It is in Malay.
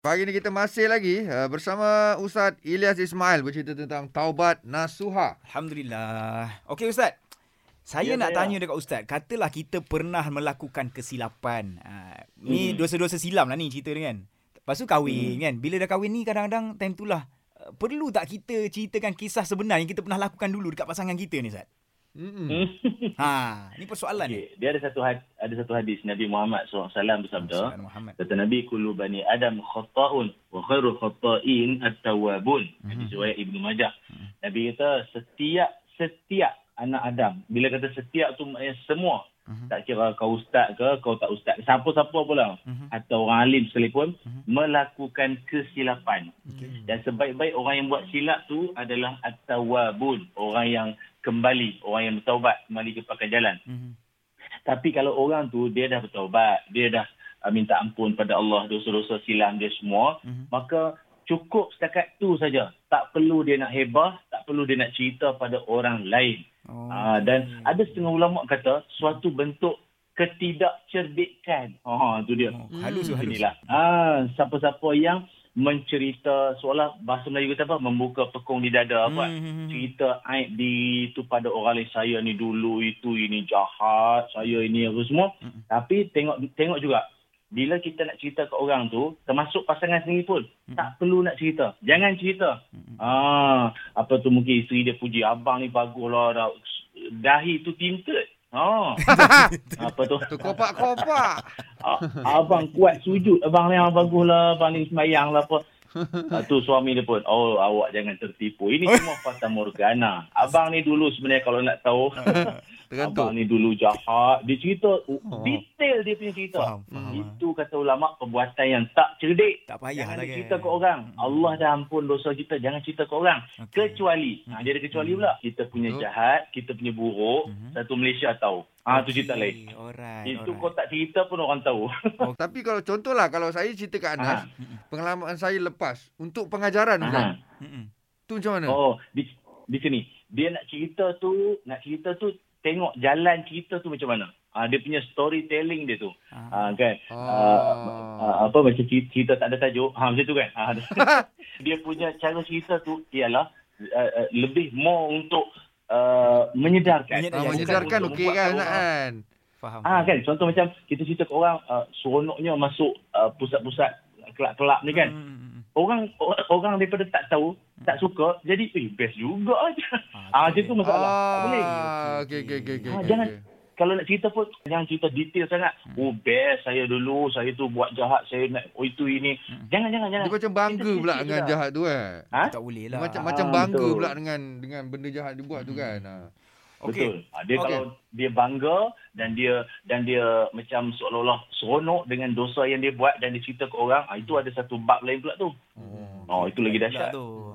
Pagi ni kita masih lagi uh, bersama Ustaz Ilyas Ismail bercerita tentang taubat nasuha. Alhamdulillah. Okey Ustaz. Saya Ya, nak saya. tanya dekat Ustaz. Katalah kita pernah melakukan kesilapan. Uh, ni Hmm. dosa-dosa silam lah ni cerita ni kan. Lepas tu kahwin kan. Bila dah kahwin ni kadang-kadang time tu lah. Uh, perlu tak kita ceritakan kisah sebenar yang kita pernah lakukan dulu dekat pasangan kita ni Ustaz? Mm-mm. Ha, ni persoalan ni. Okey, dia ada satu had, ada satu hadis Nabi Muhammad SAW bersabda, kata Nabi kullu bani Adam khata'un wa khairul khata'in at-tawwabun. Hadis riwayat Ibnu Majah. Nabi kata setiap setiap anak Adam. Bila kata setiap tu maknanya semua. Mhm. Tak kira kau ustaz ke, kau tak ustaz. Siapa-siapa pula. Mhm. Atau orang alim sekalipun Mhm. melakukan kesilapan. Okey. Dan sebaik-baik orang yang buat silap tu adalah at-tawwabun. Orang yang kembali, orang yang bertaubat kembali ke pakai jalan. Mhm. Tapi kalau orang tu dia dah bertaubat, dia dah uh, minta ampun pada Allah dosa-dosa silam dia semua, Mhm. maka cukup setakat tu saja. Tak perlu dia nak hebah, tak perlu dia nak cerita pada orang lain. Oh. Uh, dan ada setengah ulama kata suatu bentuk ketidakcerdikan. Ha tu dia. Oh, halus tu halus. Inilah. Ah, siapa-siapa yang mencerita seolah bahasa Melayu kata apa membuka pekung di dada apa Mhm. cerita aib di tu pada orang lain saya ni dulu itu ini jahat saya ini apa semua Mm-mm. tapi tengok tengok juga bila kita nak cerita ke orang tu termasuk pasangan sendiri pun Mm-mm. tak perlu nak cerita jangan cerita Mm-mm. ah apa tu mungkin isteri dia puji abang ni bagus lah dah, dahi tu tinted Oh, apa tu? Tu kopak-kopak. Abang kuat sujud. Abang ni yang bagus lah. Abang ni sembahyang lah apa. Ah, tu suami dia pun, oh awak jangan tertipu. Ini semua fata morgana. Abang ni dulu sebenarnya kalau nak tahu, Tergantung. abang ni dulu jahat. Dia cerita, Oh. detail dia punya cerita. Faham, faham. Itu kata ulama perbuatan yang tak cerdik. Tak payah Jangan lah kan. cerita ke orang. Allah dah ampun dosa kita. Jangan cerita ke orang. Okey. Kecuali, ha, dia ada kecuali pula. Kita punya Betul. jahat, kita punya buruk. Mhm. Satu Malaysia tahu. Ah tu cerita lain. Alright. Itu alright. kau tak cerita pun orang tahu. Oh, tapi kalau contohlah kalau saya cerita kat Anas, pengalaman saya lepas untuk pengajaran. Mm-mm. Tu macam mana? Oh, di, di sini. Dia nak cerita tu, nak cerita tu, tengok jalan cerita tu macam mana. Ah, dia punya storytelling dia tu. Ah. Ah, kan? Oh. Ah, ah, apa macam cerita, cerita tak ada tajuk. Ha, macam tu kan? Ah, dia punya cara cerita tu ialah uh, uh, lebih more untuk uh, menyedarkan. Menyedar- Ah, Ya, menyedarkan bukan okey untuk kan kan? Faham. Ah kan contoh macam kita cerita ke orang uh, seronoknya masuk uh, pusat-pusat kelab-kelab ni kan. Mm, mm, mm. Orang or- orang daripada tak tahu, tak suka, jadi eh best juga aja. Ah, macam tu masalah. Tak boleh. Ah, okey okey okey okey. Ah, okey, jangan- okey. Kalau nak cerita pun jangan cerita detail sangat. Hmm. Oh best saya dulu, saya tu buat jahat, saya nak oh itu ini. Hmm. Jangan jangan jangan. Dia macam bangga Kita pula dengan lah. jahat tu kan. Ha? Tak boleh lah. Macam Ah, macam bangga betul. pula dengan dengan benda jahat dia buat tu kan. Ha. Okey. Betul. Ah, dia Okey. kalau dia bangga dan dia dan dia macam seolah-olah seronok dengan dosa yang dia buat dan dia cerita ke orang, ah, itu ada satu bab lain pula tu. Oh. Oh, itu lagi dahsyat. tu.